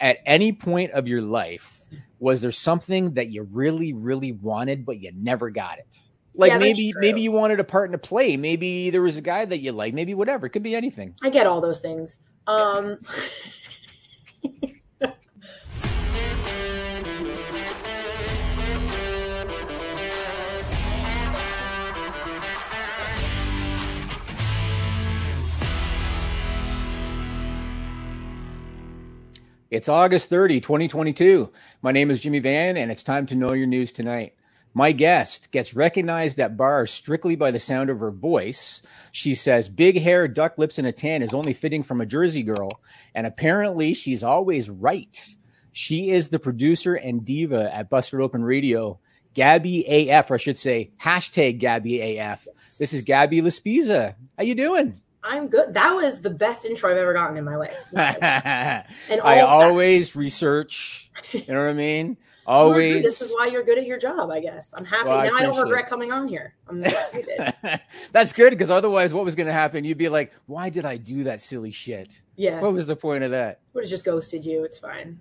at any point of your life, was there something that you really, really wanted, but you never got it? Like Yeah, maybe maybe you wanted a part in a play. Maybe there was a guy that you like. Maybe whatever. It could be anything. I get all those things. Um, It's August 30, 2022. My name is Jimmy Van, and it's time to know your news tonight. My guest gets recognized at bars strictly by the sound of her voice. She says big hair, duck lips, and a tan is only fitting from a Jersey girl, and apparently she's always right. She is the producer and diva at Busted Open Radio, Gabby AF, or I should say hashtag Gabby AF. This is Gabby LaSpisa. How you doing? I'm good. That was the best intro I've ever gotten in my life. I And facts. always research. You know what I mean? Always. This is why you're good at your job, I guess. I'm happy. Well, now I don't regret it. coming on here. I'm excited. That's good because otherwise, what was going to happen? You'd be like, "Why did I do that silly shit? yeah. What was the point of that?" Would have just ghosted you. It's fine.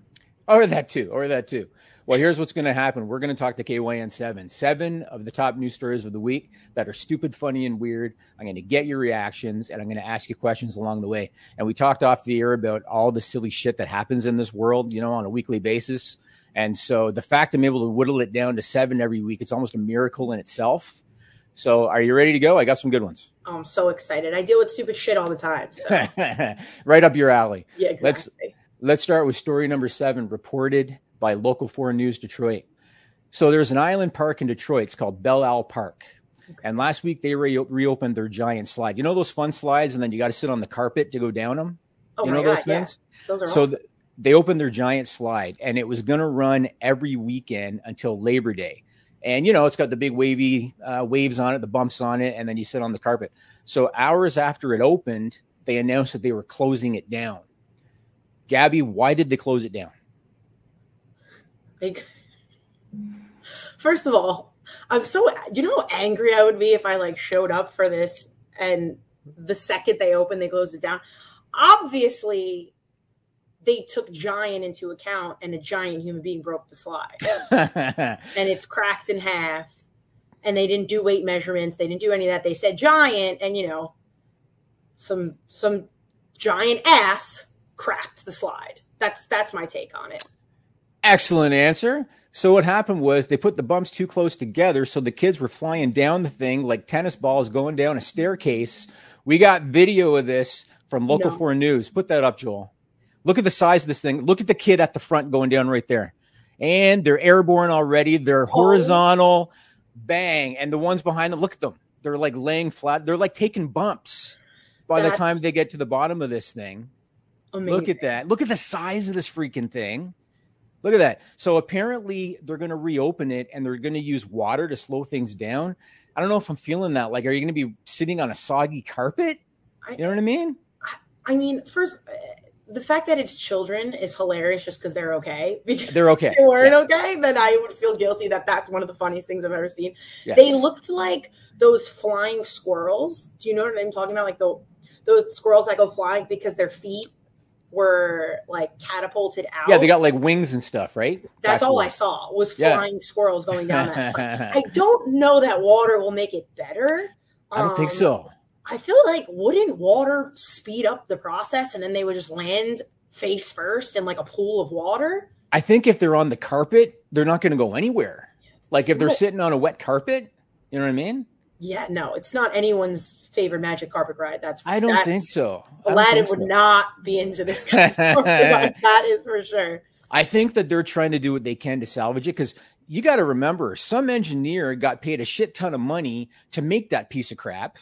Or that too. Or that too. Well, here's what's going to happen. We're going to talk to KYN seven, seven of the top news stories of the week that are stupid, funny, and weird. I'm going to get your reactions, and I'm going to ask you questions along the way. And we talked off the air about all the silly shit that happens in this world, you know, on a weekly basis. And so the fact I'm able to whittle it down to seven every week, it's almost a miracle in itself. So, are you ready to go? I got some good ones. Oh, I'm so excited. I deal with stupid shit all the time. So right up your alley. yeah, exactly. Let's- Let's start with story number seven, reported by Local 4 News Detroit. So there's an island park in Detroit. It's called Belle Isle Park. And last week they re- reopened their giant slide. You know those fun slides, and then you got to sit on the carpet to go down them? Oh you know god, those yeah. things? Those are So awesome. th- they opened their giant slide, and it was going to run every weekend until Labor Day. And you know, it's got the big wavy uh, waves on it, the bumps on it, and then you sit on the carpet. So hours after it opened, they announced that they were closing it down. Gabby, why did they close it down? Like, first of all, I'm so you know how angry I would be if I like showed up for this and the second they open, they close it down. Obviously, they took giant into account and a giant human being broke the slide. And it's cracked in half and they didn't do weight measurements they didn't do any of that. They said giant and you know some some giant ass cracked the slide. That's that's my take on it Excellent answer. So what happened was they put the bumps too close together, so the kids were flying down the thing like tennis balls going down a staircase. We got video of this from Local No. 4 News. Put that up, Joel. Look at the size of this thing. Look at the kid at the front going down right there. And they're airborne already. They're horizontal. Bang. And the ones behind them, look at them. They're like laying flat. They're like taking bumps by the time they get to the bottom of this thing. amazing Look at that. Look at the size of this freaking thing. Look at that. So apparently they're going to reopen it and they're going to use water to slow things down. I don't know if I'm feeling that. Like, are you going to be sitting on a soggy carpet? I- You know what I mean? I mean, first, uh, the fact that it's children is hilarious just because they're okay. Because They're okay. if they weren't okay, then I would feel guilty that that's one of the funniest things I've ever seen. Yes. They looked like those flying squirrels. Do you know what I'm talking about? Like the those squirrels that go flying because their feet were like catapulted out. yeah, they got like wings and stuff, right? That's all I saw was Yeah. flying squirrels going down that. I don't know that water will make it better. I don't think Um, so. I feel like wouldn't water speed up the process and then they would just land face first in like a pool of water? I think if they're on the carpet, they're not going to go anywhere. Like if they're Right. sitting on a wet carpet, you know what I mean? Yeah, no, it's not anyone's favorite magic carpet ride. That's I don't that's, think so. I Aladdin think would not be into this kind of carpet ride. That is for sure. I think that they're trying to do what they can to salvage it because you got to remember some engineer got paid a shit ton of money to make that piece of crap.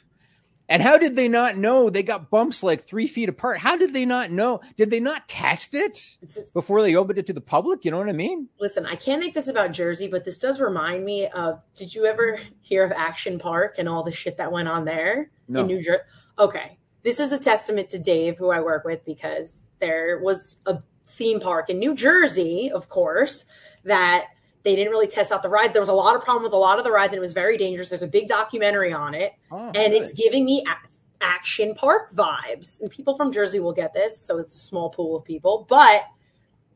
And how did they not know they got bumps like three feet apart? How did they not know? Did they not test it just, before they opened it to the public? You know what I mean? listen, I can't make this about Jersey, but this does remind me of. Did you ever hear of Action Park and all the shit that went on there No. in New Jersey? Okay, this is a testament to Dave, who I work with, because there was a theme park in New Jersey, of course, that they didn't really test out the rides. There was a lot of problem with a lot of the rides, and it was very dangerous. There's a big documentary on it. Oh, and it's giving me a- action park vibes. And people from Jersey will get this, so it's a small pool of people. But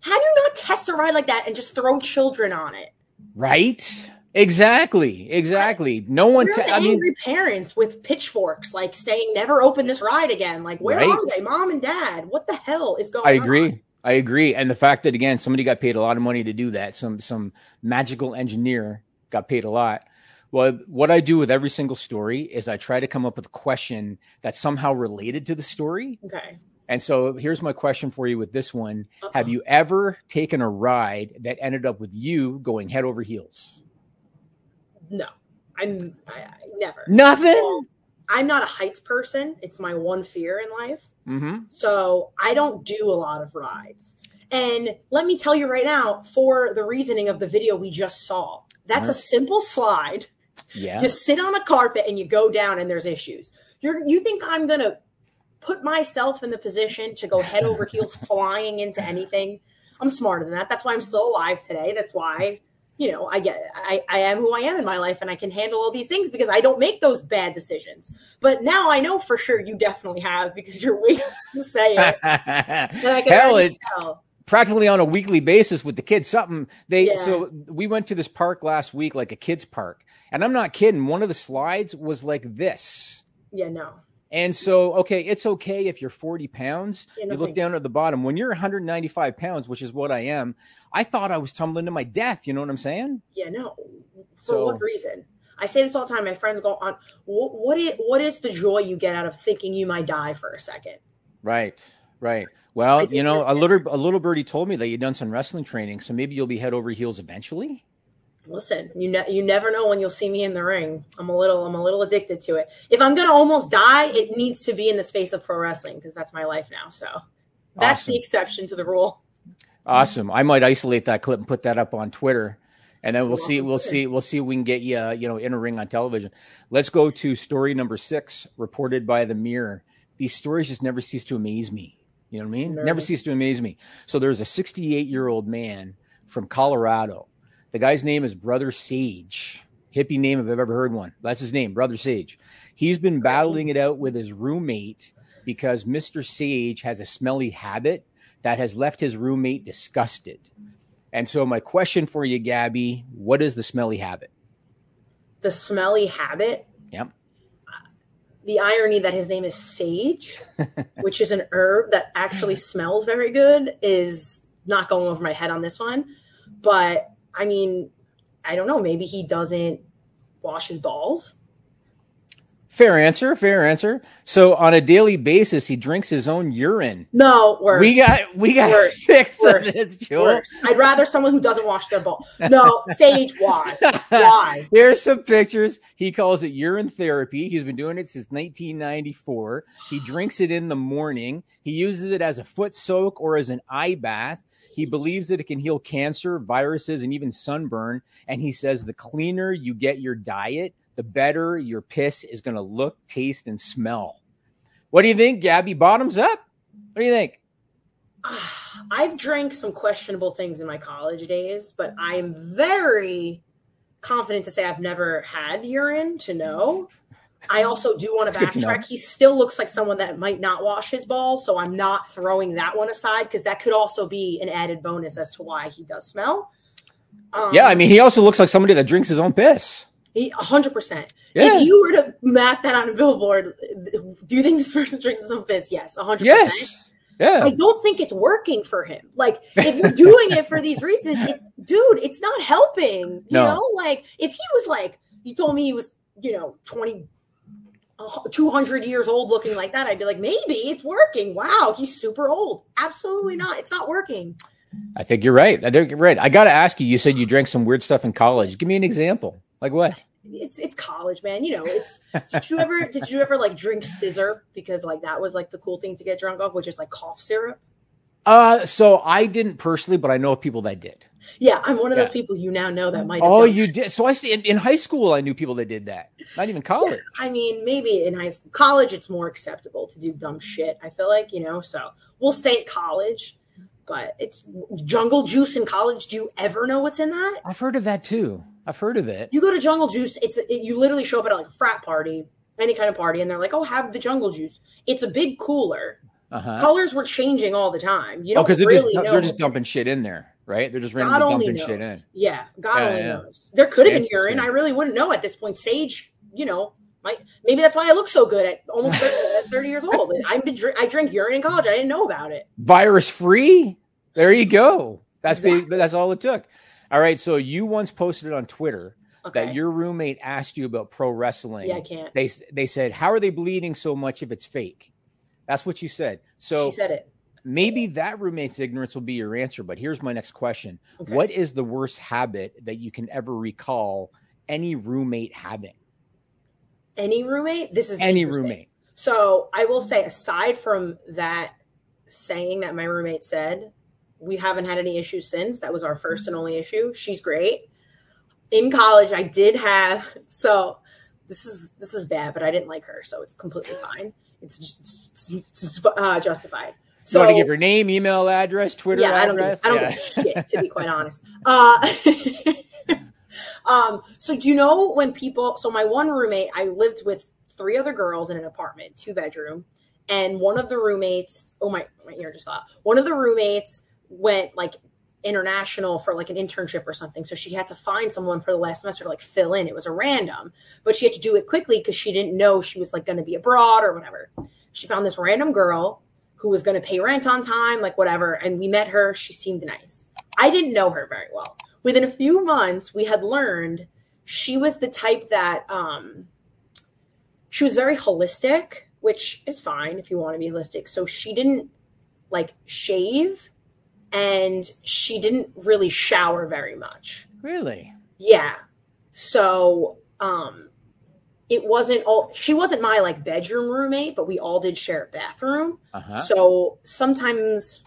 How do you not test a ride like that and just throw children on it? Right? Exactly. Exactly. No one. Where the I mean, angry parents with pitchforks, like saying "never open this ride again"? Like, where Right. are they, mom and dad? What the hell is going I on? I agree. And the fact that again, somebody got paid a lot of money to do that. Some some magical engineer got paid a lot. Well, what I do with every single story is I try to come up with a question that's somehow related to the story. Okay. And so here's my question for you with this one. Uh-uh. Have you ever taken a ride that ended up with you going head over heels? No, I'm I, I never. Nothing. I'm not a heights person. It's my one fear in life. Mm-hmm. So I don't do a lot of rides. And let me tell you right now, for the reasoning of the video we just saw, that's a simple slide. Yeah. You sit on a carpet and you go down, and there's issues. You're you think I'm gonna put myself in the position to go head over heels flying into anything? I'm smarter than that. That's why I'm still alive today. That's why you know I get I, I am who I am in my life, and I can handle all these things because I don't make those bad decisions. But now I know for sure you definitely have because you're waiting to say it. Hell, it tell. practically on a weekly basis with the kids. Something they Yeah. so we went to this park last week, like a kids park, and I'm not kidding. One of the slides was like this. Yeah, no. And so, okay, it's okay if you're 40 pounds. Yeah, no you look thanks. down at the bottom. When you're 195 pounds, which is what I am, I thought I was tumbling to my death. You know what I'm saying? Yeah, no. For So- what reason? I say this all the time. My friends go on. What, what is what is the joy you get out of thinking you might die for a second? Right, right. Well, you know, a little a little birdie told me that you've done some wrestling training, so maybe you'll be head over heels eventually. Listen, you ne- you never know when you'll see me in the ring. I'm a little I'm a little addicted to it. If I'm gonna almost die, it needs to be in the space of pro wrestling because that's my life now. So that's Awesome. the exception to the rule. Awesome. I might isolate that clip and put that up on Twitter, and then we'll You're see. We'll to. see. We'll see. if We can get you, uh, you know, in a ring on television. Let's go to story number six, reported by the Mirror. These stories just never cease to amaze me. You know what I mean? Never cease to amaze me. So there's a 68 year old man from Colorado. The guy's name is Brother Sage. Hippie name if I've ever heard one. That's his name, Brother Sage. He's been battling it out with his roommate because Mr. Sage has a smelly habit that has left his roommate disgusted. And so, my question for you, Gabby, what is the smelly habit? The smelly habit. Yep. The irony that his name is sage, which is an herb that actually smells very good, is not going over my head on this one. But I mean, I don't know. Maybe he doesn't wash his balls. Fair answer. Fair answer. So, on a daily basis, he drinks his own urine. No, worse. We got we got Worse. six Worse. of this, Joel. worse. I'd rather someone who doesn't wash their balls. No, sage. Why? Why? Here's some pictures. He calls it urine therapy. He's been doing it since 1994. He drinks it in the morning. He uses it as a foot soak or as an eye bath. He believes that it can heal cancer, viruses, and even sunburn. And he says the cleaner you get your diet, the better your piss is going to look, taste, and smell. What do you think, Gabby? Bottoms up? What do you think? I've drank some questionable things in my college days, but I'm very confident to say I've never had urine to know. I also do want to That's good to know. backtrack. He still looks like someone that might not wash his balls, so I'm not throwing that one aside because that could also be an added bonus as to why he does smell. Um, Yeah, I mean, he also looks like somebody that drinks his own piss. he- 100%. Yeah. If you were to map that on a billboard, do you think this person drinks his own piss? Yes, 100%. Yes. Yeah. I don't think it's working for him. Like, if you're doing it for these reasons, it's, dude, it's not helping. You No. know, like if he was like, you told me he was, you know, 20, uh, 200 years old looking like that, I'd be like, maybe it's working. Wow, he's super old. Absolutely not. It's not working. I think you're right. I think you're right. I got to ask you. You said you drank some weird stuff in college. Give me an example. Like what? It's it's college, man. You know, it's did you ever did you ever like drink sizzurp because like that was like the cool thing to get drunk off, which is like cough syrup. Uh, so I didn't personally, but I know of people that did. Yeah, I'm one of those people you now know that might. Oh, you did. So I see. In, in high school, I knew people that did that. Not even college. I mean, maybe in high school, college, it's more acceptable to do dumb shit. I feel like you know. So we'll say college, but it's Jungle Juice in college. Do you ever know what's in that? I've heard of that too. I've heard of it. You go to Jungle Juice. It's it, you literally show up at like a frat party, any kind of party, and they're like, "Oh, have the Jungle Juice." It's a big cooler, Uh-huh. Colors were changing all the time. You Oh, don't because they're really just know. they're just dumping shit in there, right? They're just God randomly only dumping shit in. Yeah, God Yeah, only yeah. knows. There could have been urine. I really wouldn't know at this point. Sage, you know, might maybe that's why I look so good at almost 30, 30 years old. I've been I drink urine in college. I didn't know about it. Virus free. There you go. That's Exactly. that's all it took. All right. So you once posted on Twitter Okay. that your roommate asked you about pro wrestling. yeah, I can't. They they said, "How are they bleeding so much if it's fake?" That's what you said. So she said it. Maybe that roommate's ignorance will be your answer. But here's my next question: Okay. What is the worst habit that you can ever recall any roommate having? Any roommate? This is Any roommate? So I will say, aside from that saying that my roommate said, we haven't had any issues since. That was our first and only issue. She's great. In college, I did have so this is this is bad, but I didn't like her, so it's completely fine. It's just it's, uh, justified. So, you want to give her name, email address, Twitter yeah, I don't, give. I don't Yeah. give a shit to be quite honest. Uh, um, so do you know when people? So my one roommate, I lived with three other girls in an apartment, two bedroom, and one of the roommates. Oh my, my ear just fell out. One of the roommates went like international for like an internship or something. So she had to find someone for the last semester to like fill in. It was a random, but she had to do it quickly because she didn't know she was like going to be abroad or whatever. She found this random girl who was going to pay rent on time, like whatever. And we met her. She seemed nice. I didn't know her very well. Within a few months, we had learned she was the type that um, she was very holistic, which is fine if you want to be holistic. So she didn't like shave and she didn't really shower very much. Really? Yeah. So um it wasn't all she wasn't my like bedroom roommate, but we all did share a bathroom. Uh huh. So sometimes,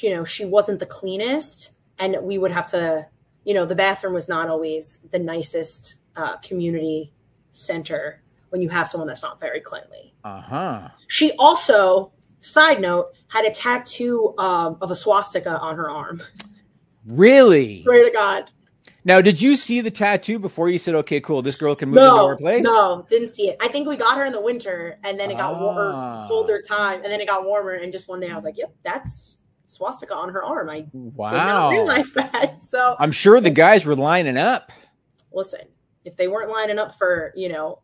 you know, she wasn't the cleanest, and we would have to, you know, the bathroom was not always the nicest uh, community center when you have someone that's not very cleanly. Uh huh. She also, side note, had a tattoo um, of a swastika on her arm. Really? Swear to God. Now, did you see the tattoo before you said, "Okay, cool, this girl can move into our place"? no, didn't see it. I think we got her in the winter, and then it got Ah. or colder time, and then it got warmer, and just one day I was like, "Yep, that's swastika on her arm." I did not Wow. realize that. So I'm sure the guys were lining up. listen, if they weren't lining up for you know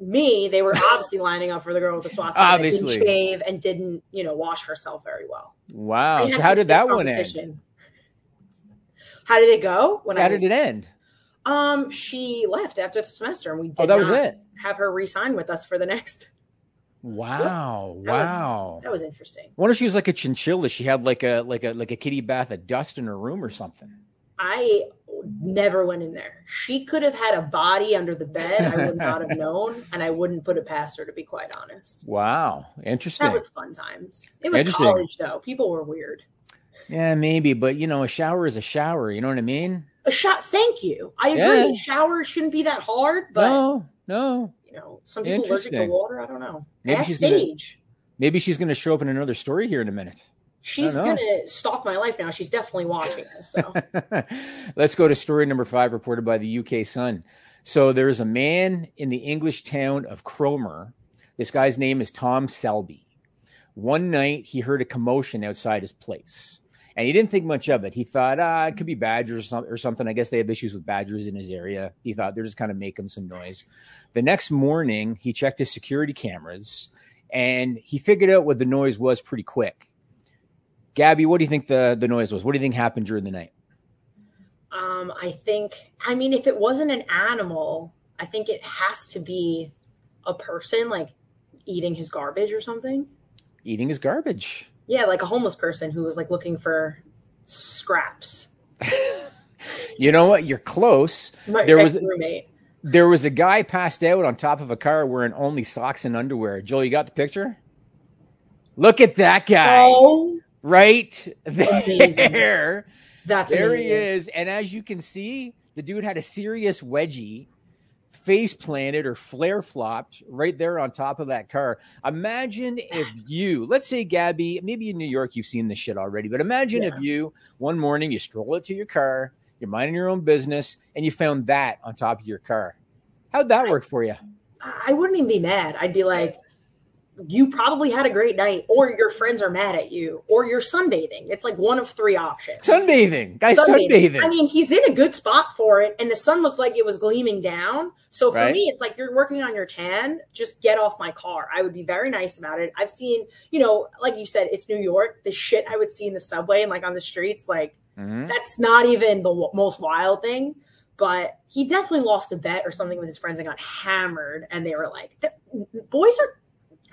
me, they were obviously lining up for the girl with the swastika. that didn't shave and didn't you know wash herself very well. Wow. So how did that one end? How did it go? When How I did it end? um she left after the semester, and we did Oh, that was it. have her re-sign with us for the next. Wow. That was- Wow. That was interesting. What if she was like a chinchilla? She had like a like a like a kitty bath of dust in her room or something. I never went in there. She could have had a body under the bed. I would not have known, and I wouldn't put it past her to be quite honest. Wow. Interesting. That was fun times. It was college though. People were weird. Yeah, maybe, but you know, a shower is a shower. You know what I mean? A shot. Thank you. I agree. Yeah. Shower shouldn't be that hard, but no, no. you know, some people allergic to water. I don't know. Maybe Ask she's gonna- Maybe she's going to show up in another story here in a minute. She's gonna stalk my life now. She's definitely watching this. So Let's go to story number five, reported by the UK Sun. So there is a man in the English town of Cromer. This guy's name is Tom Selby. One night he heard a commotion outside his place. And he didn't think much of it. He thought, ah, it could be badgers or or something. I guess they have issues with badgers in his area. He thought they're just kind of making some noise. The next morning, he checked his security cameras and he figured out what the noise was pretty quick. Gabby, what do you think the, the noise was? What do you think happened during the night? um, I think. I mean, if it wasn't an animal, I think it has to be a person like eating his garbage or something. Eating his garbage. Yeah, like a homeless person who was like looking for scraps. You know what? You're close. My There was- roommate. There was a guy passed out on top of a car wearing only socks and underwear. Joel, you got the picture? Look at that guy. Oh, Right Amazing. there. that's There he is. And as you can see, the dude had a serious wedgie face planted or flare flopped right there on top of that car. Imagine if you, let's say, Gabby, maybe in New York you've seen this shit already, but imagine if you one morning you stroll it to your car, you're minding your own business, and you found that on top of your car. How'd that work for you? I wouldn't even be mad. I'd be like, you probably had a great night, or your friends are mad at you, or you're sunbathing. It's like one of three options. Sunbathing, guys, sunbathing. sunbathing. I mean, he's in a good spot for it, and the sun looked like it was gleaming down. So for right. me, it's like you're working on your tan. Just get off my car. I would be very nice about it. I've seen, you know, like you said, it's New York. The shit I would see in the subway and like on the streets, like mm-hmm. that's not even the most wild thing but he definitely lost a bet or something with his friends and got hammered. And they were like, boys are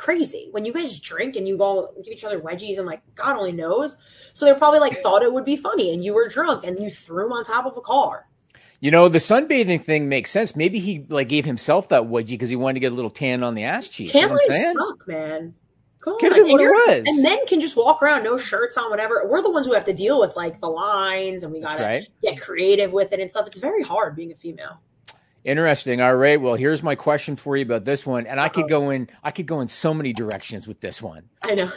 crazy when you guys drink and you all give each other wedgies and like God only knows. So they probably like thought it would be funny and you were drunk and you threw him on top of a car. You know, the sunbathing thing makes sense. Maybe he like gave himself that wedgie because he wanted to get a little tan on the ass cheek. Tan you know suck, man. Come on. And, what it was. and men can just walk around, no shirts on, whatever. We're the ones who have to deal with like the lines and we gotta right. get creative with it and stuff. It's very hard being a female. Interesting. All right. Well, here's my question for you about this one, and I could go in. I could go in so many directions with this one. I know.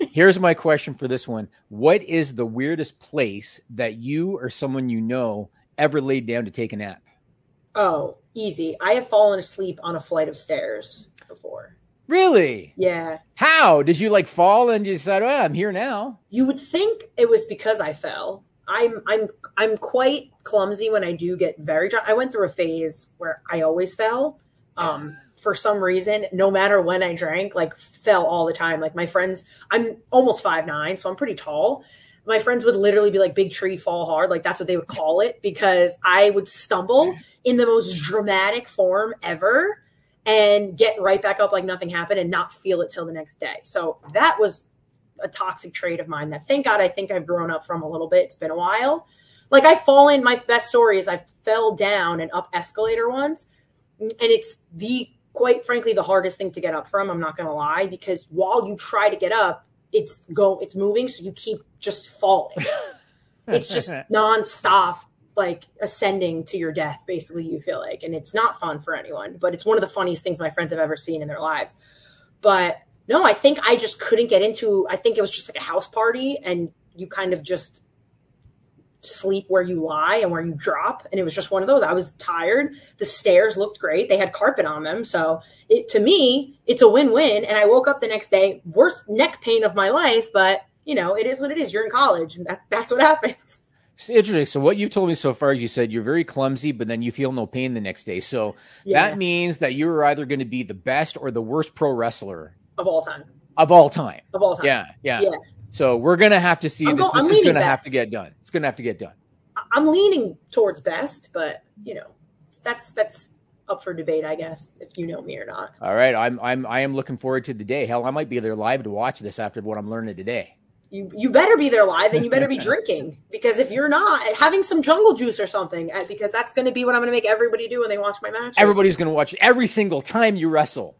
here's my question for this one: What is the weirdest place that you or someone you know ever laid down to take a nap? Oh, easy. I have fallen asleep on a flight of stairs before. Really? Yeah. How did you like fall and you said, "Oh, I'm here now"? You would think it was because I fell. I'm I'm I'm quite clumsy when I do get very drunk. I went through a phase where I always fell. Um, for some reason, no matter when I drank, like fell all the time. Like my friends, I'm almost five nine, so I'm pretty tall. My friends would literally be like big tree fall hard, like that's what they would call it, because I would stumble in the most dramatic form ever and get right back up like nothing happened and not feel it till the next day. So that was a toxic trait of mine that thank God I think I've grown up from a little bit. It's been a while. Like I fall in my best story is I fell down an up escalator once. And it's the quite frankly the hardest thing to get up from, I'm not gonna lie, because while you try to get up, it's go it's moving, so you keep just falling. it's just nonstop like ascending to your death, basically, you feel like. And it's not fun for anyone, but it's one of the funniest things my friends have ever seen in their lives. But no, I think I just couldn't get into. I think it was just like a house party, and you kind of just sleep where you lie and where you drop. And it was just one of those. I was tired. The stairs looked great. They had carpet on them, so it to me, it's a win-win. And I woke up the next day, worst neck pain of my life, but you know, it is what it is. You're in college, and that, that's what happens. It's interesting. So what you've told me so far is you said you're very clumsy, but then you feel no pain the next day. So yeah. that means that you're either going to be the best or the worst pro wrestler of all time. Of all time. Of all time. Yeah, yeah. yeah. So we're gonna have to see I'm this. Go, this is gonna best. have to get done. It's gonna have to get done. I'm leaning towards best, but you know, that's that's up for debate, I guess, if you know me or not. All right, I'm I'm I am looking forward to the day. Hell, I might be there live to watch this after what I'm learning today. You you better be there live, and you better be drinking because if you're not, having some jungle juice or something, uh, because that's going to be what I'm going to make everybody do when they watch my match. Everybody's going to watch every single time you wrestle.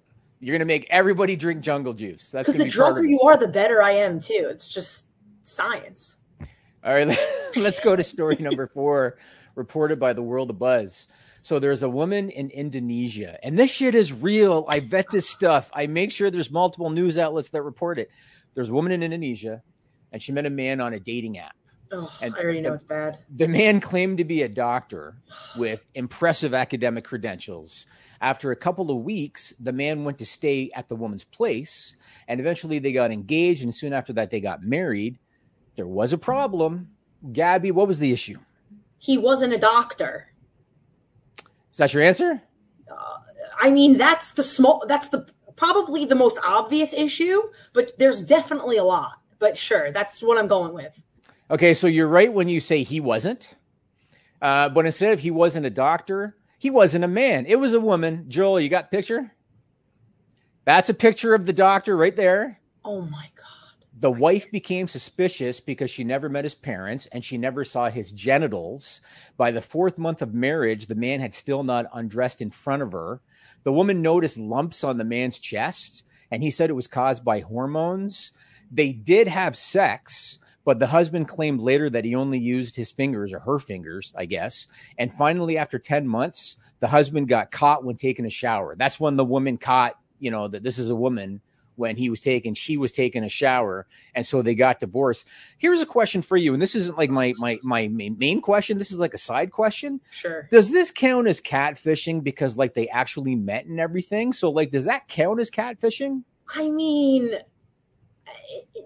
You're gonna make everybody drink jungle juice. That's because the drunker you are, the better I am too. It's just science. All right, let's go to story number four, reported by the World of Buzz. So there's a woman in Indonesia, and this shit is real. I vet this stuff. I make sure there's multiple news outlets that report it. There's a woman in Indonesia, and she met a man on a dating app. Oh, and I already the, know it's bad. The man claimed to be a doctor with impressive academic credentials after a couple of weeks, the man went to stay at the woman's place, and eventually they got engaged. And soon after that, they got married. There was a problem. Gabby, what was the issue? He wasn't a doctor. Is that your answer? Uh, I mean, that's the small. That's the probably the most obvious issue, but there's definitely a lot. But sure, that's what I'm going with. Okay, so you're right when you say he wasn't. Uh, but instead of he wasn't a doctor, he wasn't a man. It was a woman. Joel, you got picture? That's a picture of the doctor right there. Oh my God. The wife became suspicious because she never met his parents and she never saw his genitals. By the fourth month of marriage, the man had still not undressed in front of her. The woman noticed lumps on the man's chest and he said it was caused by hormones. They did have sex, but the husband claimed later that he only used his fingers or her fingers, I guess. And finally, after 10 months, the husband got caught when taking a shower. That's when the woman caught, you know, that this is a woman when he was taking she was taking a shower and so they got divorced. Here's a question for you and this isn't like my my my main question. This is like a side question. Sure. Does this count as catfishing because like they actually met and everything? So like does that count as catfishing? I mean,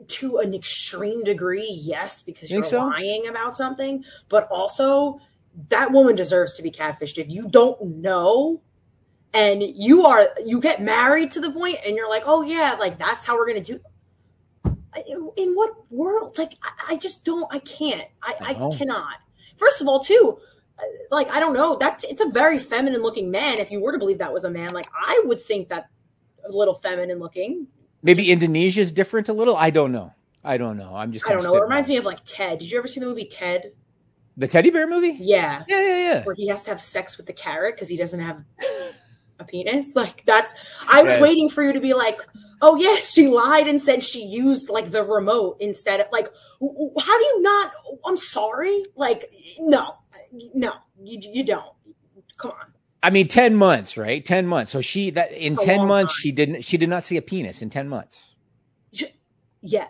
to an extreme degree, yes, because you're so? lying about something, but also that woman deserves to be catfished. If you don't know and you are you get married to the point and you're like, oh yeah, like that's how we're gonna do in, in what world? Like I, I, just don't I can't. I, I cannot. First of all, too, like I don't know, that it's a very feminine looking man. If you were to believe that was a man, like I would think that a little feminine looking. Maybe Indonesia is different a little. I don't know. I don't know. I'm just. I don't know. It reminds me of like Ted. Did you ever see the movie Ted? The teddy bear movie? Yeah. Yeah, yeah, yeah. Where he has to have sex with the carrot because he doesn't have a penis. Like that's. I was waiting for you to be like, oh yes, she lied and said she used like the remote instead of like. How do you not? I'm sorry. Like no, no, you you don't. Come on. I mean, ten months, right? Ten months. So she that in ten months time. she didn't she did not see a penis in ten months. Yeah,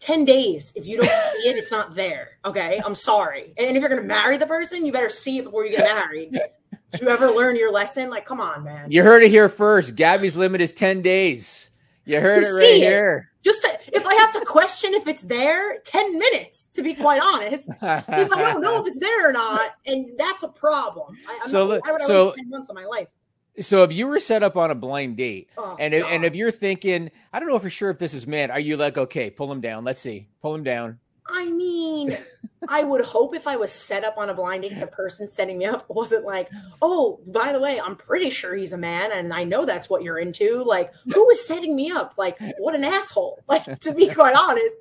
10 days. If you don't see it, it's not there. Okay. I'm sorry. And if you're going to marry the person, you better see it before you get married. Did you ever learn your lesson? Like, come on, man. You heard it here first. Gabby's limit is 10 days. You heard it right it. here. Just to, if I have to question if it's there, 10 minutes, to be quite honest. if I don't know if it's there or not, and that's a problem. I, so, not, I would so, 10 months of my life. So if you were set up on a blind date, oh, and if, and if you're thinking, I don't know for sure if this is man, are you like, okay, pull him down? Let's see, pull him down. I mean, I would hope if I was set up on a blind date, the person setting me up wasn't like, oh, by the way, I'm pretty sure he's a man, and I know that's what you're into. Like, who is setting me up? Like, what an asshole! Like, to be quite honest,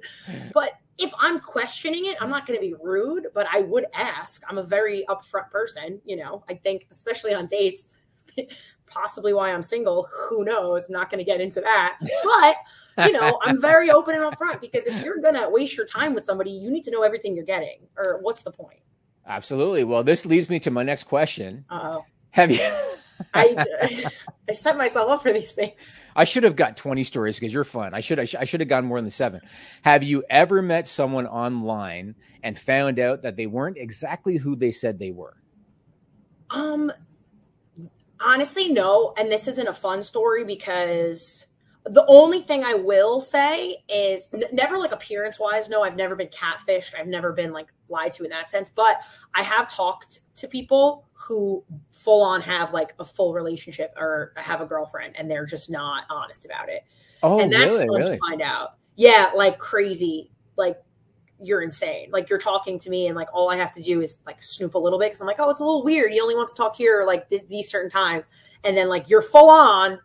but if I'm questioning it, I'm not going to be rude, but I would ask. I'm a very upfront person, you know. I think, especially on dates possibly why I'm single. Who knows? I'm not going to get into that. But, you know, I'm very open and upfront because if you're going to waste your time with somebody, you need to know everything you're getting, or what's the point? Absolutely. Well, this leads me to my next question. oh Have you? I, I set myself up for these things. I should have got 20 stories because you're fun. I should I, sh- I should have gotten more than seven. Have you ever met someone online and found out that they weren't exactly who they said they were? Um, Honestly, no. And this isn't a fun story because the only thing I will say is n- never like appearance wise. No, I've never been catfished. I've never been like lied to in that sense. But I have talked to people who full on have like a full relationship or have a girlfriend and they're just not honest about it. Oh, and that's really? fun really? to find out. Yeah, like crazy. Like you're insane. Like you're talking to me, and like all I have to do is like snoop a little bit because I'm like, oh, it's a little weird. He only wants to talk here like th- these certain times, and then like you're full on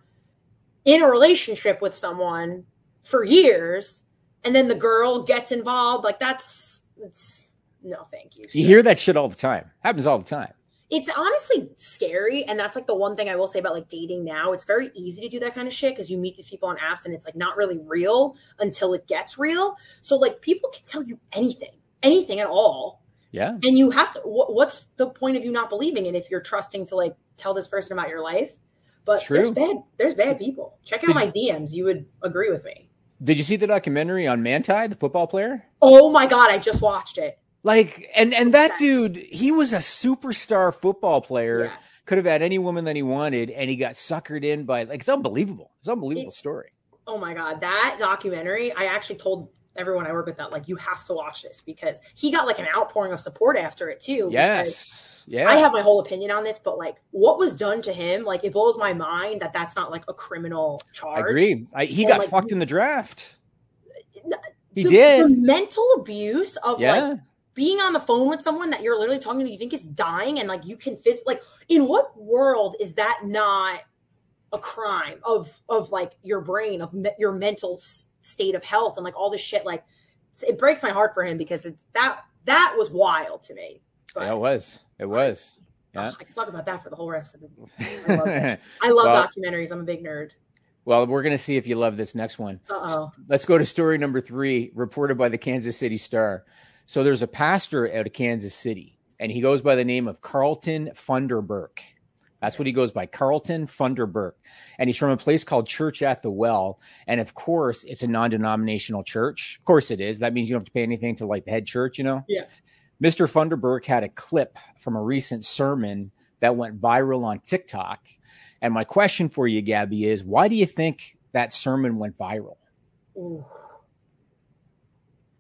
in a relationship with someone for years, and then the girl gets involved. Like that's it's no, thank you. So, you hear that shit all the time. Happens all the time it's honestly scary and that's like the one thing i will say about like dating now it's very easy to do that kind of shit because you meet these people on apps and it's like not really real until it gets real so like people can tell you anything anything at all yeah and you have to what's the point of you not believing it if you're trusting to like tell this person about your life but True. there's bad there's bad people check out my dms you would agree with me did you see the documentary on manti the football player oh my god i just watched it like, and and that dude, he was a superstar football player. Yeah. Could have had any woman that he wanted, and he got suckered in by like it's unbelievable. It's an unbelievable it, story. Oh my god, that documentary! I actually told everyone I work with that like you have to watch this because he got like an outpouring of support after it too. Yes. Yeah. I have my whole opinion on this, but like what was done to him, like it blows my mind that that's not like a criminal charge. I agree. I, he and, got like, fucked in the draft. He the, did. The mental abuse of yeah. like being on the phone with someone that you're literally talking to, you think is dying, and like you can phys- like in what world is that not a crime of of like your brain of me- your mental s- state of health and like all this shit? Like it breaks my heart for him because it's that that was wild to me. But, yeah, it was. It was. Oh, yeah. Oh, I could talk about that for the whole rest of the. I love, I love well, documentaries. I'm a big nerd. Well, we're going to see if you love this next one. Uh-oh. Let's go to story number three, reported by the Kansas City Star. So there's a pastor out of Kansas City, and he goes by the name of Carlton Funderburk. That's what he goes by, Carlton Funderburk. And he's from a place called Church at the Well. And of course, it's a non denominational church. Of course, it is. That means you don't have to pay anything to like the head church, you know? Yeah. Mr. Funderburk had a clip from a recent sermon that went viral on TikTok. And my question for you, Gabby, is why do you think that sermon went viral. Ooh.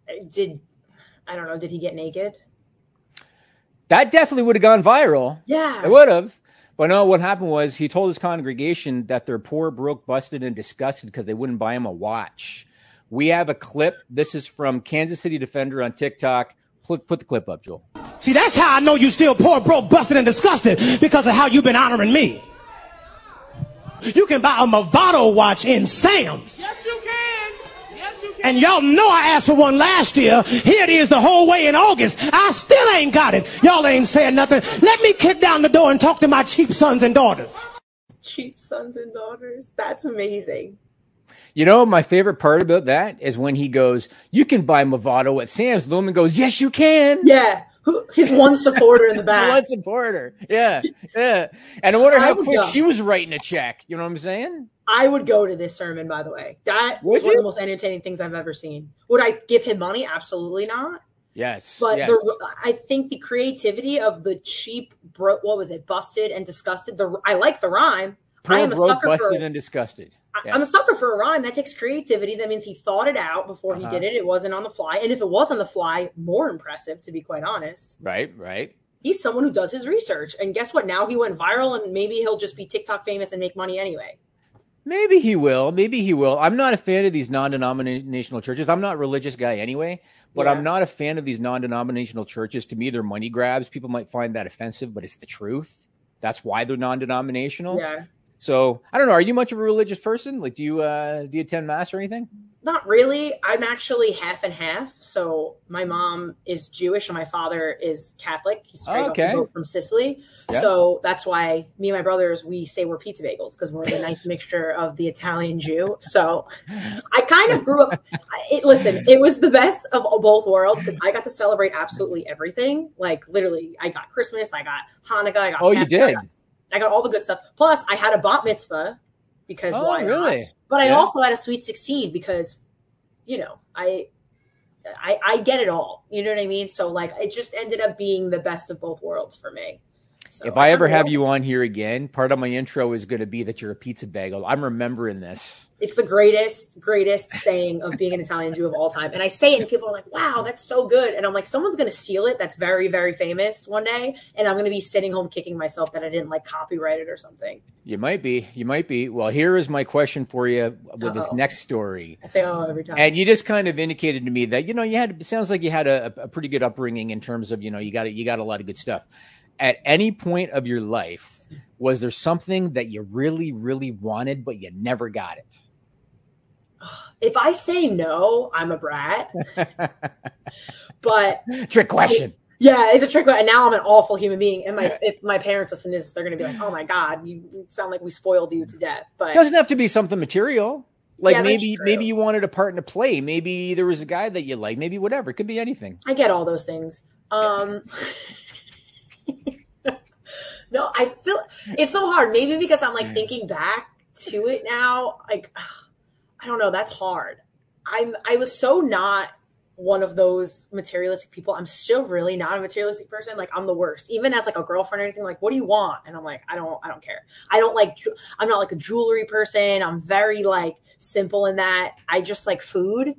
Uh, did I don't know? Did he get naked? That definitely would have gone viral. Yeah, it would have. But no, what happened was he told his congregation that they're poor, broke, busted, and disgusted because they wouldn't buy him a watch. We have a clip. This is from Kansas City Defender on TikTok. Put, put the clip up, Joel. See, that's how I know you still poor, broke, busted, and disgusted because of how you've been honoring me. You can buy a Movado watch in Sam's. Yes, you can. Yes, you can. And y'all know I asked for one last year. Here it is the whole way in August. I still ain't got it. Y'all ain't saying nothing. Let me kick down the door and talk to my cheap sons and daughters. Cheap sons and daughters. That's amazing. You know, my favorite part about that is when he goes, You can buy Movado at Sam's. The woman goes, Yes, you can. Yeah. Who, his one supporter in the back. one supporter. Yeah. Yeah. And I wonder how I quick go. she was writing a check. You know what I'm saying? I would go to this sermon, by the way. That would was you? one of the most entertaining things I've ever seen. Would I give him money? Absolutely not. Yes. But yes. The, I think the creativity of the cheap, bro, what was it, busted and disgusted. The I like the rhyme. Poor, I am a broke, sucker busted for, and disgusted. Yeah. I'm a sucker for a rhyme. That takes creativity. That means he thought it out before uh-huh. he did it. It wasn't on the fly. And if it was on the fly, more impressive, to be quite honest. Right, right. He's someone who does his research. And guess what? Now he went viral and maybe he'll just be TikTok famous and make money anyway. Maybe he will. Maybe he will. I'm not a fan of these non-denominational churches. I'm not a religious guy anyway, but yeah. I'm not a fan of these non-denominational churches. To me, they're money grabs. People might find that offensive, but it's the truth. That's why they're non-denominational. Yeah. So I don't know. Are you much of a religious person? Like, do you uh, do you attend mass or anything? Not really. I'm actually half and half. So my mom is Jewish and my father is Catholic. He's straight oh, okay. up from Sicily. Yeah. So that's why me and my brothers we say we're pizza bagels because we're the nice mixture of the Italian Jew. So I kind of grew up. It, listen, it was the best of both worlds because I got to celebrate absolutely everything. Like literally, I got Christmas, I got Hanukkah, I got. Oh, you did. I got all the good stuff. Plus, I had a bat mitzvah because oh, why really? Not? But I also had a sweet sixteen because, you know, I, I, I get it all. You know what I mean? So like, it just ended up being the best of both worlds for me. So, if I ever have you on here again, part of my intro is going to be that you're a pizza bagel. I'm remembering this. It's the greatest, greatest saying of being an Italian Jew of all time. And I say it, and people are like, wow, that's so good. And I'm like, someone's going to steal it. That's very, very famous one day. And I'm going to be sitting home kicking myself that I didn't like copyright it or something. You might be. You might be. Well, here is my question for you with Uh-oh. this next story. I say, oh, every time. And you just kind of indicated to me that, you know, you had, it sounds like you had a, a pretty good upbringing in terms of, you know, you got, you got a lot of good stuff at any point of your life, was there something that you really, really wanted, but you never got it? If I say no, I'm a brat. but trick question. It, yeah, it's a trick. And now I'm an awful human being. And my if my parents listen to this, they're going to be like, "Oh my god, you sound like we spoiled you to death." But it doesn't have to be something material. Like yeah, maybe maybe you wanted a part in a play. Maybe there was a guy that you like. Maybe whatever. It could be anything. I get all those things. Um no, I feel it's so hard. Maybe because I'm like thinking back to it now. Like, I don't know. That's hard. I'm. I was so not one of those materialistic people. I'm still really not a materialistic person. Like I'm the worst. Even as like a girlfriend or anything, like, what do you want? And I'm like, I don't, I don't care. I don't like, I'm not like a jewelry person. I'm very like simple in that I just like food.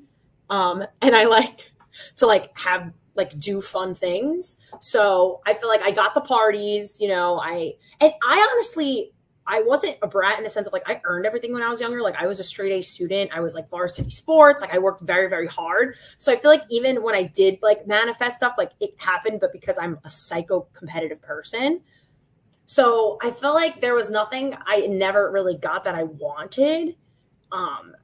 Um, and I like to like have like do fun things. So I feel like I got the parties, you know, I and I honestly I wasn't a brat in the sense of like I earned everything when I was younger. Like I was a straight A student. I was like varsity sports. Like I worked very, very hard. So I feel like even when I did like manifest stuff, like it happened, but because I'm a psycho competitive person. So I felt like there was nothing I never really got that I wanted. Um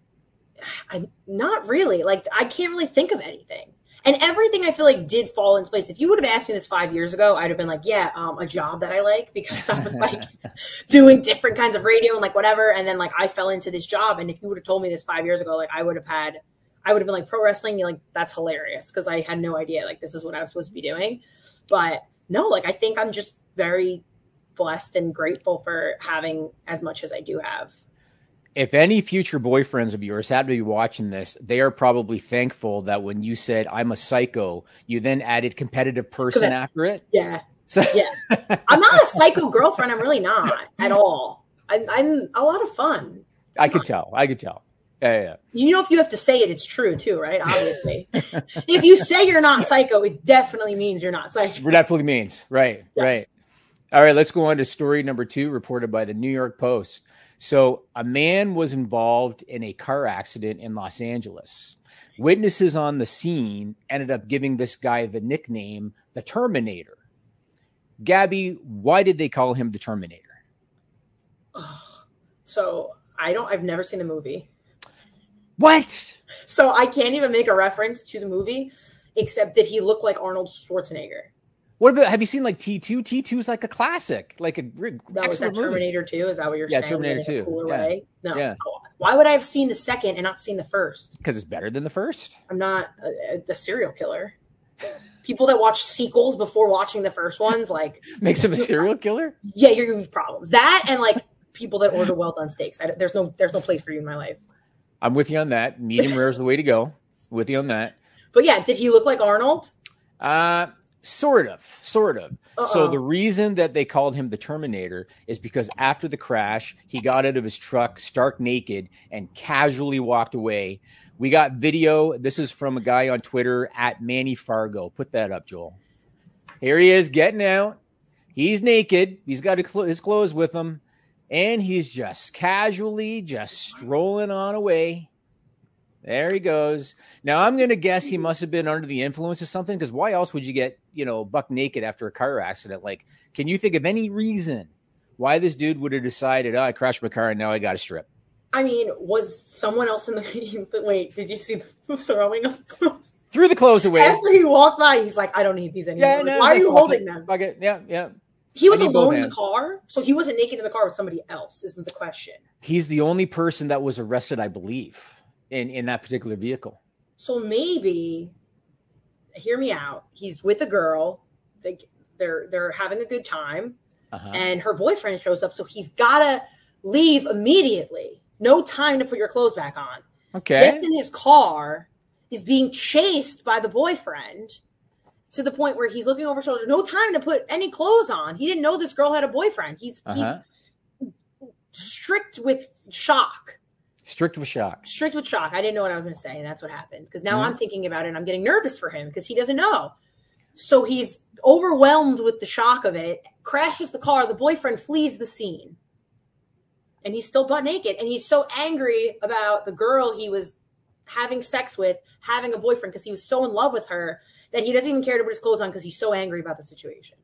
I not really. Like I can't really think of anything. And everything I feel like did fall into place. If you would have asked me this five years ago, I'd have been like, yeah, um, a job that I like because I was like doing different kinds of radio and like whatever. And then like I fell into this job. And if you would have told me this five years ago, like I would have had, I would have been like pro wrestling. Like that's hilarious because I had no idea like this is what I was supposed to be doing. But no, like I think I'm just very blessed and grateful for having as much as I do have if any future boyfriends of yours happen to be watching this, they are probably thankful that when you said I'm a psycho, you then added competitive person after it. Yeah. So yeah, I'm not a psycho girlfriend. I'm really not at all. I'm, I'm a lot of fun. I could tell. I could tell. Yeah, yeah. You know, if you have to say it, it's true too, right? Obviously. if you say you're not psycho, it definitely means you're not psycho. It definitely means. Right, Yeah. right. All right, let's go on to story number two, reported by the New York Post. So, a man was involved in a car accident in Los Angeles. Witnesses on the scene ended up giving this guy the nickname the Terminator. Gabby, why did they call him the Terminator? So I don't. I've never seen the movie, What? so I can't even make a reference to the movie. Except did he look like Arnold Schwarzenegger? What about have you seen like T2? T2 is like a classic, like a That was that. Terminator 2? Is that what you're saying? Yeah, saying? Terminator 2, Cooler yeah. way? No. Yeah. Why would I have seen the second and not seen the first? Because it's better than the first. I'm not a, a serial killer. People that watch sequels before watching the first ones, like, Makes him a serial killer? yeah, you're gonna have problems. That and like people that order well done steaks. I, there's no there's no place for you in my life. I'm with you on that. Medium rare is the way to go. With you on that. But yeah, did he look like Arnold? Uh sort of, sort of. So Uh-oh. the reason that they called him the Terminator is because after the crash, he got out of his truck stark naked and casually walked away. We got video. This is from a guy on Twitter at Manny Fargo. Put that up, Joel. Here he is getting out. He's naked. He's got his clothes with him, and he's just casually just strolling on away. There he goes. Now I'm gonna guess he must have been under the influence of something because why else would you get you know buck naked after a car accident? Like, can you think of any reason why this dude would have decided, oh, I crashed my car and now I got to strip? I mean, was someone else in the wait? Did you see the throwing of clothes Threw the clothes away. after he walked by? He's like, I don't need these anymore. Yeah, no, Why are you holding it, them? fuck it. Yeah, yeah. He was alone in the car, so he wasn't naked in the car with somebody else. Isn't the question? He's the only person that was arrested, I believe, in in that particular vehicle. So maybe, hear me out. He's with a girl. They, they're they're having a good time, Uh-huh. and her boyfriend shows up. So he's gotta leave immediately. No time to put your clothes back on. Okay. Gets in his car. Is being chased by the boyfriend to the point where he's looking over his shoulder. No time to put any clothes on. He didn't know this girl had a boyfriend. He's Uh-huh. he's strict with shock. Strict with shock. strict with shock. I didn't know what I was going to say, and that's what happened. Because now Mhm. I'm thinking about it, and I'm getting nervous for him because he doesn't know. So he's overwhelmed with the shock of it, crashes the car. The boyfriend flees the scene, and he's still butt naked. And he's so angry about the girl he was having sex with having a boyfriend because he was so in love with her that he doesn't even care to put his clothes on because he's so angry about the situation.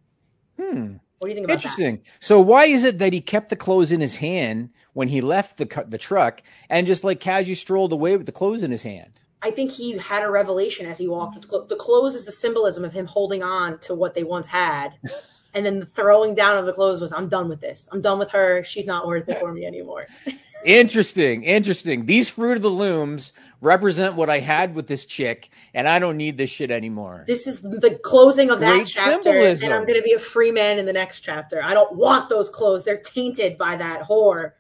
Hmm. What do you think about that? Interesting. So why is it that he kept the clothes in his hand when he left the the truck and just like casually strolled away with the clothes in his hand? I think he had a revelation as he walked with the clothes. The clothes is the symbolism of him holding on to what they once had. And then the throwing down of the clothes was, I'm done with this. I'm done with her. She's not worth it for me anymore. Interesting, interesting. These fruit of the looms represent what I had with this chick, and I don't need this shit anymore. This is the closing of that chapter. symbolism. And I'm going to be a free man in the next chapter. I don't want those clothes. They're tainted by that whore.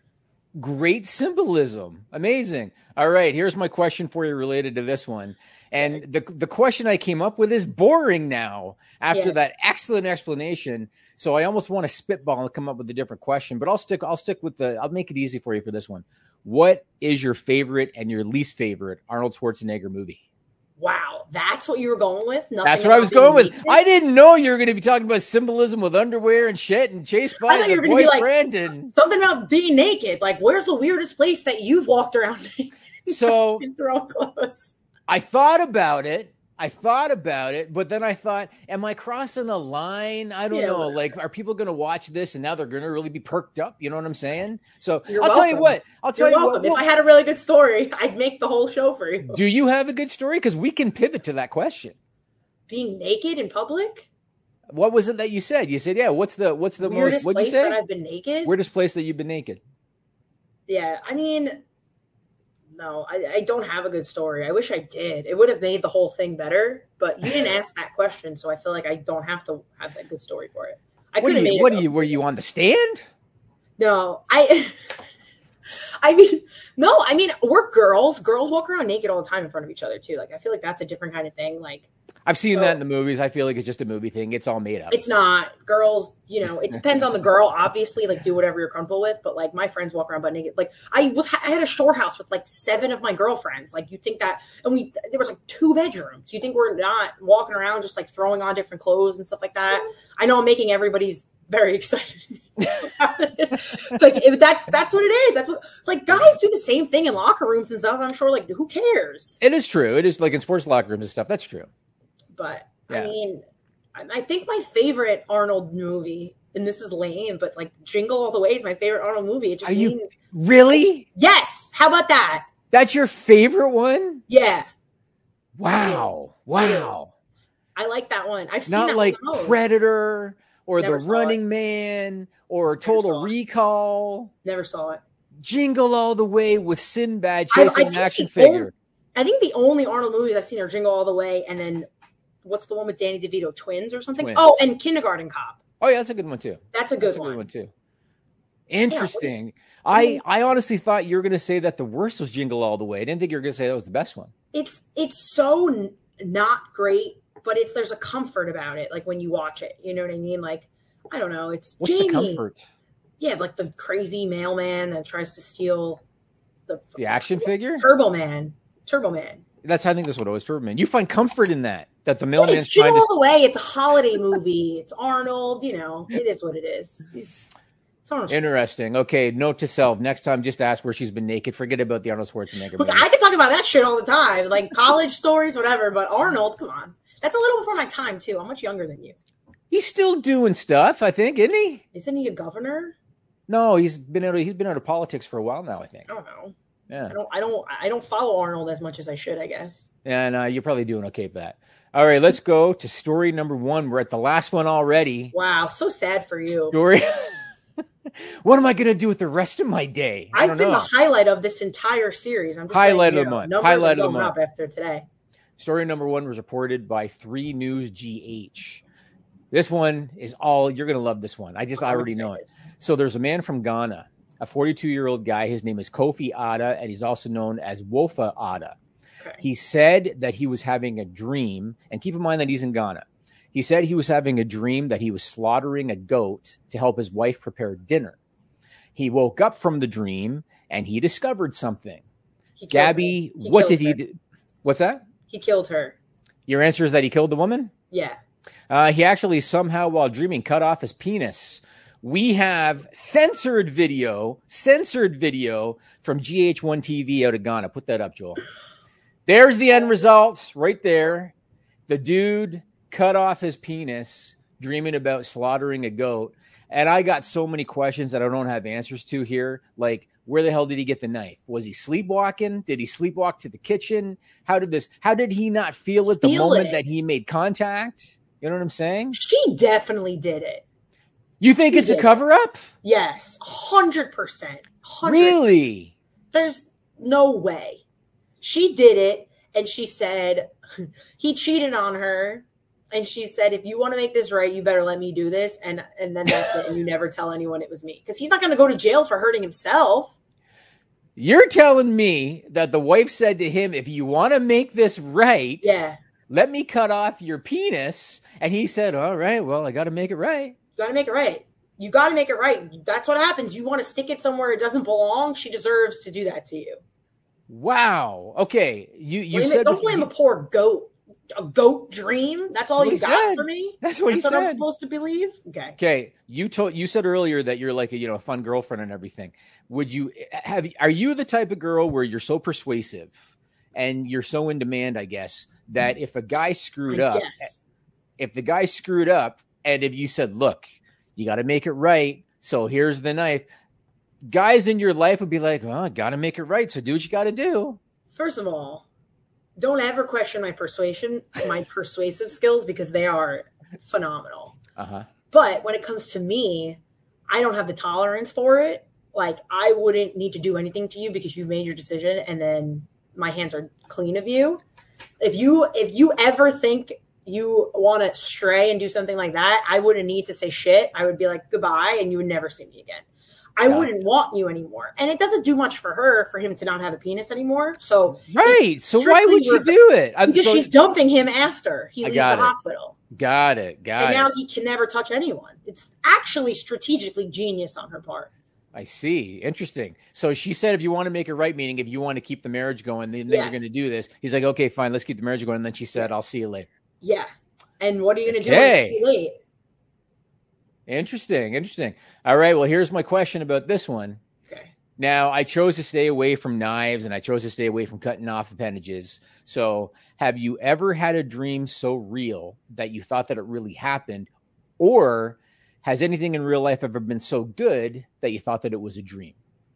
Great symbolism. Amazing. All right, here's my question for you related to this one. And the the question I came up with is boring now after Yeah. that excellent explanation. So I almost want to spitball and come up with a different question, but I'll stick I'll stick with the I'll make it easy for you for this one. What is your favorite and your least favorite Arnold Schwarzenegger movie? Wow. That's what you were going with? Nothing That's what I was going with. naked? I didn't know you were going to be talking about symbolism with underwear and shit and chase by I thought the you were gonna be like- and Something about being naked. Like, where's the weirdest place that you've walked around so and thrown clothes? I thought about it. I thought about it, but then I thought, am I crossing a line? I don't Yeah, know. whatever. Like, are people going to watch this and now they're going to really be perked up? You know what I'm saying? So You're I'll tell you what. I'll tell You're you welcome. what. if I had a really good story, I'd make the whole show for you. do you have a good story? Because we can pivot to that question. Being naked in public? What was it that you said? You said, yeah. What's the what's the weirdest most? What'd you place that say? I've been naked? Weirdest place that you've been naked? Yeah, I mean, no, I, I don't have a good story. I wish I did. It would have made the whole thing better, but you didn't ask that question, so I feel like I don't have to have that good story for it. I could have you? made What are you? Were you on the stand? No, I. I mean, no, I mean, we're girls. Girls walk around naked all the time in front of each other too. Like, I feel like that's a different kind of thing. Like, I've seen So- that in the movies. I feel like it's just a movie thing. It's all made up. It's not girls. You know, it depends on the girl. Obviously, like do whatever you're comfortable with. But like my friends walk around butt naked. Like I was, I had a shore house with like seven of my girlfriends. Like you think that, and we there was like two bedrooms. You think we're not walking around just like throwing on different clothes and stuff like that? I know I'm making everybody's very excited. it's like if that's that's what it is. That's what like guys do the same thing in locker rooms and stuff. I'm sure. Like who cares? It is true. It is like in sports locker rooms and stuff. That's true. But Yeah. I mean, I I think my favorite Arnold movie, and this is lame, but like Jingle All the Way is my favorite Arnold movie. It just Are you- Really? yes. How about that? That's your favorite one? Yeah, Wow. Wow. I like that one. I've seen Not that like. Predator or Never The Running Man or Total saw it. Recall. Never saw it. Jingle All the Way with Sinbad I- I chasing an action figure. I think the only Arnold movies I've seen are Jingle All the Way, and then what's the one with Danny DeVito, Twins or something? Twins. Oh, and Kindergarten Cop. Oh yeah, that's a good one too. That's a good That's a one. good one too. Interesting. I I honestly thought you were going to say that the worst was Jingle All the Way. I didn't think you were going to say that was the best one. It's it's so n- not great, but it's there's a comfort about it. Like when you watch it, you know what I mean? Like I don't know. It's What's Jamie. the comfort? Yeah, like the crazy mailman that tries to steal the The action figure? Turbo Man. Turbo Man. That's how I think that's what it was. Turbo Man. You find comfort in that. That the mailman's trying to All the Way. It's a holiday movie. It's Arnold. You know, it is what it is. It's, it's Arnold. Interesting. Okay, note to self: next time, just ask where she's been naked. Forget about the Arnold Schwarzenegger. Movie. I could talk about that shit all the time, like college stories, whatever. But Arnold, come on, that's a little before my time too. I'm much younger than you. He's still doing stuff, I think, isn't he? Isn't he a governor? No, he's been out. Of, he's been out of politics for a while now. I think. I don't know. Yeah, I don't. I don't. I don't follow Arnold as much as I should. I guess. and uh, you're probably doing okay with that. All right, let's go to story number one. We're at the last one already. Wow, so sad for you. Story. what am I going to do with the rest of my day? I I've don't been know. the highlight of this entire series. I'm just Highlight letting of the month. Numbers Highlight are of the going month. up after today. Story number one was reported by Three News GH. This one is all you're going to love. This one, I just I already know it. So there's a man from Ghana, a 42 year old guy. His name is Kofi Ada, and he's also known as Wofa Ada. Okay. He said that he was having a dream, and keep in mind that he's in Ghana. He said he was having a dream that he was slaughtering a goat to help his wife prepare dinner. He woke up from the dream and he discovered something. He Gabby. What did he do? What's that? He killed her. Your answer is that he killed the woman? Yeah. Uh, he actually somehow, while dreaming, cut off his penis. We have censored video, censored video from GH1 TV out of Ghana. Put that up, Joel. There's the end results right there. The dude cut off his penis, dreaming about slaughtering a goat. And I got so many questions that I don't have answers to here. Like, where the hell did he get the knife? Was he sleepwalking? Did he sleepwalk to the kitchen? How did this? How did he not feel it the Feel moment it. that he made contact? You know what I'm saying? She definitely did it. You think it's a cover up? Yes. 100%. 100. Really? There's no way. She did it and she said he cheated on her and she said if you want to make this right you better let me do this and and then that's it and you never tell anyone it was me because he's not going to go to jail for hurting himself. You're telling me that the wife said to him, if you want to make this right, Yeah. let me cut off your penis. And he said, All right, well, I got to make it right. You got to make it right. You got to make it right. That's what happens. You want to stick it somewhere it doesn't belong. She deserves to do that to you. Wow. Okay. You you Blame it- said don't before- blame a poor goat. A goat dream. That's all What you got said. for me. That's what he That's what I'm said. supposed to believe. Okay. Okay, you told you said earlier that you're like a you know a fun girlfriend and everything. Would you have? Are you the type of girl where you're so persuasive and you're so in demand? I guess that mm. if a guy screwed I up, guess. if the guy screwed up, and if you said, "Look, you got to make it right," so here's the knife. Guys in your life would be like, "Oh, I got to make it right." So do what you got to do. First of all, don't ever question my persuasion, my persuasive skills because they are phenomenal. Uh huh. But when it comes to me, I don't have the tolerance for it. Like I wouldn't need to do anything to you because you've made your decision and then my hands are clean of you. If you if you ever think you want to stray and do something like that, I wouldn't need to say shit. I would be like goodbye and you would never see me again. I Yeah. wouldn't want you anymore. And it doesn't do much for her for him to not have a penis anymore. So Right. So why would she do it? I'm because so- she's dumping him after he leaves the got it. hospital. got it. Got and it. now he can never touch anyone. It's actually strategically genius on her part. I see. Interesting. So she said, if you want to make it right, meaning if you want to keep the marriage going, then, then you're going to do this. He's like, okay, fine, let's keep the marriage going. And then she said, I'll see you later. Yeah. And what are you going to Okay. do when it's too late? Interesting. Interesting. All right. Well, here's my question about this one. Okay. Now, I chose to stay away from knives and I chose to stay away from cutting off appendages. So, have you ever had a dream so real that you thought that it really happened? Or has anything in real life ever been so good that you thought that it was a dream?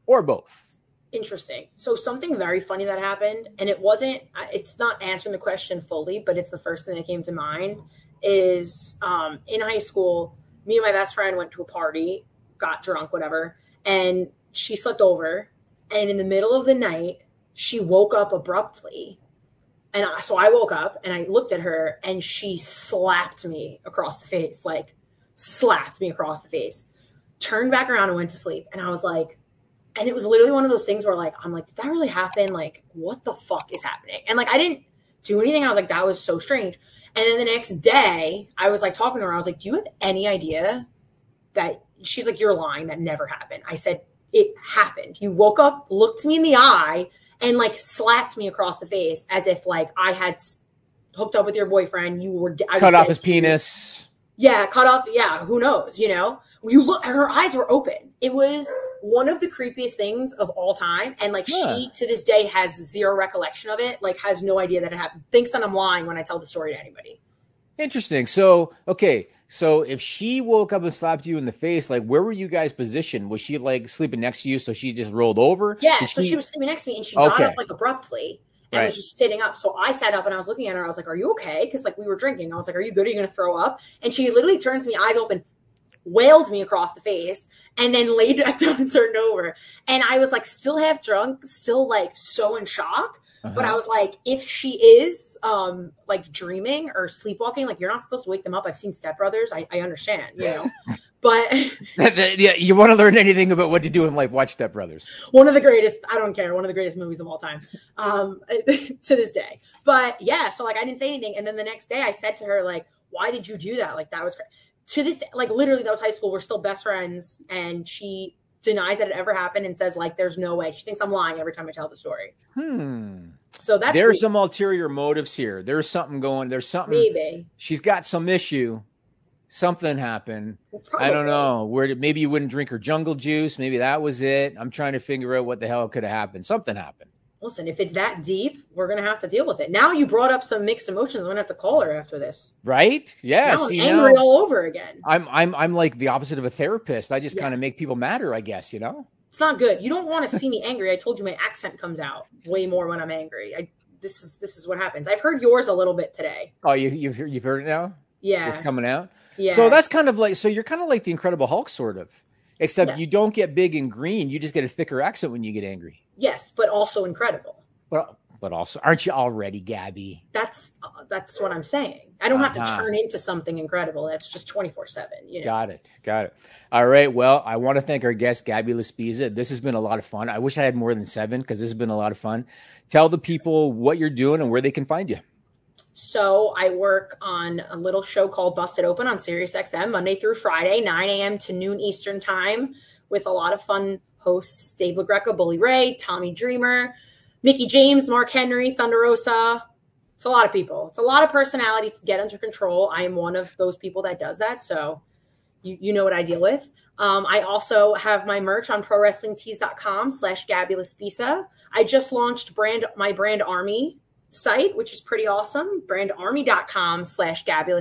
Or both? Interesting. So something very funny that happened, and it wasn't. It's not answering the question fully, but it's the first thing that came to mind. Is um, in high school, me and my best friend went to a party, got drunk, whatever, and she slept over. And in the middle of the night, she woke up abruptly, and I, so I woke up and I looked at her, and she slapped me across the face, like slapped me across the face. Turned back around and went to sleep, and I was like and it was literally one of those things where like i'm like did that really happen like what the fuck is happening and like i didn't do anything i was like that was so strange and then the next day i was like talking to her i was like do you have any idea that she's like you're lying that never happened i said it happened you woke up looked me in the eye and like slapped me across the face as if like i had hooked up with your boyfriend you were I Cut off his you. penis. Yeah, cut off. Yeah, who knows? You know, you look. Her eyes were open. It was one of the creepiest things of all time, and like Huh. she to this day has zero recollection of it. Like has no idea that it happened. Thinks that I'm lying when I tell the story to anybody. Interesting. So, okay. So, if she woke up and slapped you in the face, like, where were you guys positioned? Was she like sleeping next to you? So she just rolled over? Yeah, Did so she was sleeping next to me, and she got up like abruptly and Right. was just sitting up. So I sat up and I was looking at her. I was like, "Are you okay?" Because like we were drinking. I was like, "Are you good? Are you gonna throw up?" And she literally turns me, eyes open, wailed me across the face, and then laid back down and turned over. And I was like, still half drunk, still like so in shock. But Uh-huh. I was like, if she is um like dreaming or sleepwalking, like you're not supposed to wake them up. I've seen Step Brothers. I, I understand, you know. but yeah, you want to learn anything about what to do in life? Watch Step Brothers. one of the greatest i don't care one of the greatest movies of all time um to this day but yeah so like i didn't say anything and then the next day i said to her like why did you do that like that was cra-. To this like literally that was high school we're still best friends and she denies that it ever happened and says like there's no way she thinks i'm lying every time i tell the story Hmm. so that's There's weird. some ulterior motives here. There's something going. There's something. maybe She's got some issue. Something happened. Probably. I don't know. Where did, maybe you wouldn't drink her jungle juice. Maybe that was it. I'm trying to figure out what the hell could have happened. Something happened. Listen if it's that deep we're gonna have to deal with it now you brought up some mixed emotions i'm gonna have to call her after this Right? Yeah. now i'm see, angry now- all over again I'm I'm I'm like the opposite of a therapist. I just Yeah. kind of make people madder, I guess, you know? It's not good. You don't want to see me angry. I told you my accent comes out way more when I'm angry. I this is this is what happens. I've heard yours a little bit today. Oh, you you've heard- you've heard it now? Yeah. It's coming out. yeah. So that's kind of like so you're kind of like the Incredible Hulk sort of. Except Yeah. you don't get big and green, you just get a thicker accent when you get angry. Yes, but also incredible. Well, but also, aren't you already Gabby? That's uh, that's what I'm saying. I don't have to Uh-huh. turn into something incredible. That's just 24/7, you know. Got it. Got it. All right. Well, I want to thank our guest, Gabby LaSpisa. This has been a lot of fun. I wish I had more than seven because this has been a lot of fun. Tell the people what you're doing and where they can find you. So I work on a little show called Busted Open on Sirius XM Monday through Friday, 9 a.m. to noon Eastern time, with a lot of fun hosts: Dave LaGreca, Bully Ray, Tommy Dreamer, Mickie James, Mark Henry, Thunder Rosa. It's a lot of people. It's a lot of personalities to get under control. I am one of those people that does that. So you, you know what I deal with. Um, I also have my merch on prowrestlingtees.com slash Gabby I just launched brand my brand army site, which is pretty awesome. Brandarmy.com slash Gabby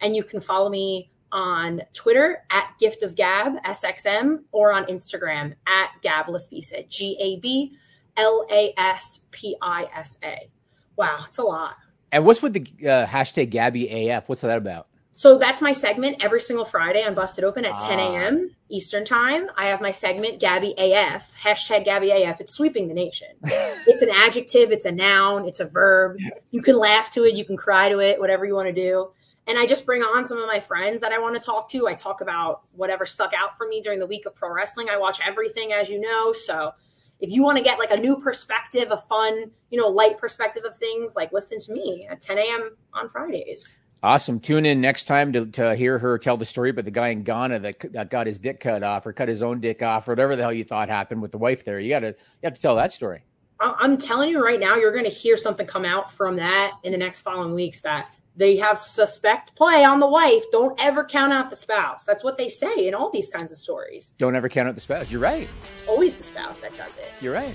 And you can follow me on Twitter at Gift of Gab, SXM, or on Instagram at Gab Laspisa, G A B L A S P I S A. Wow, it's a lot. And what's with the uh, hashtag Gabby AF? What's that about? So that's my segment every single Friday on Busted Open at 10 Ah. a.m. Eastern Time. I have my segment Gabby AF, hashtag Gabby AF. It's sweeping the nation. it's an adjective, it's a noun, it's a verb. You can laugh to it, you can cry to it, whatever you want to do. And I just bring on some of my friends that I want to talk to. I talk about whatever stuck out for me during the week of pro wrestling. I watch everything, as you know. So if you want to get like a new perspective, a fun, you know, light perspective of things, like listen to me at 10 a.m. on Fridays. Awesome. Tune in next time to, to hear her tell the story about the guy in Ghana that, that got his dick cut off or cut his own dick off or whatever the hell you thought happened with the wife there. You got to you have to tell that story. I'm telling you right now, you're going to hear something come out from that in the next following weeks that they have suspect play on the wife. Don't ever count out the spouse. That's what they say in all these kinds of stories. Don't ever count out the spouse. You're right. It's always the spouse that does it. You're right.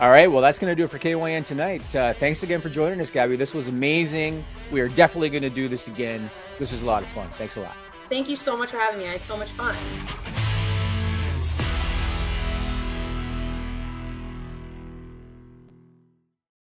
All right. Well, that's going to do it for KYN tonight. Uh, thanks again for joining us, Gabby. This was amazing. We are definitely going to do this again. This was a lot of fun. Thanks a lot. Thank you so much for having me. I had so much fun.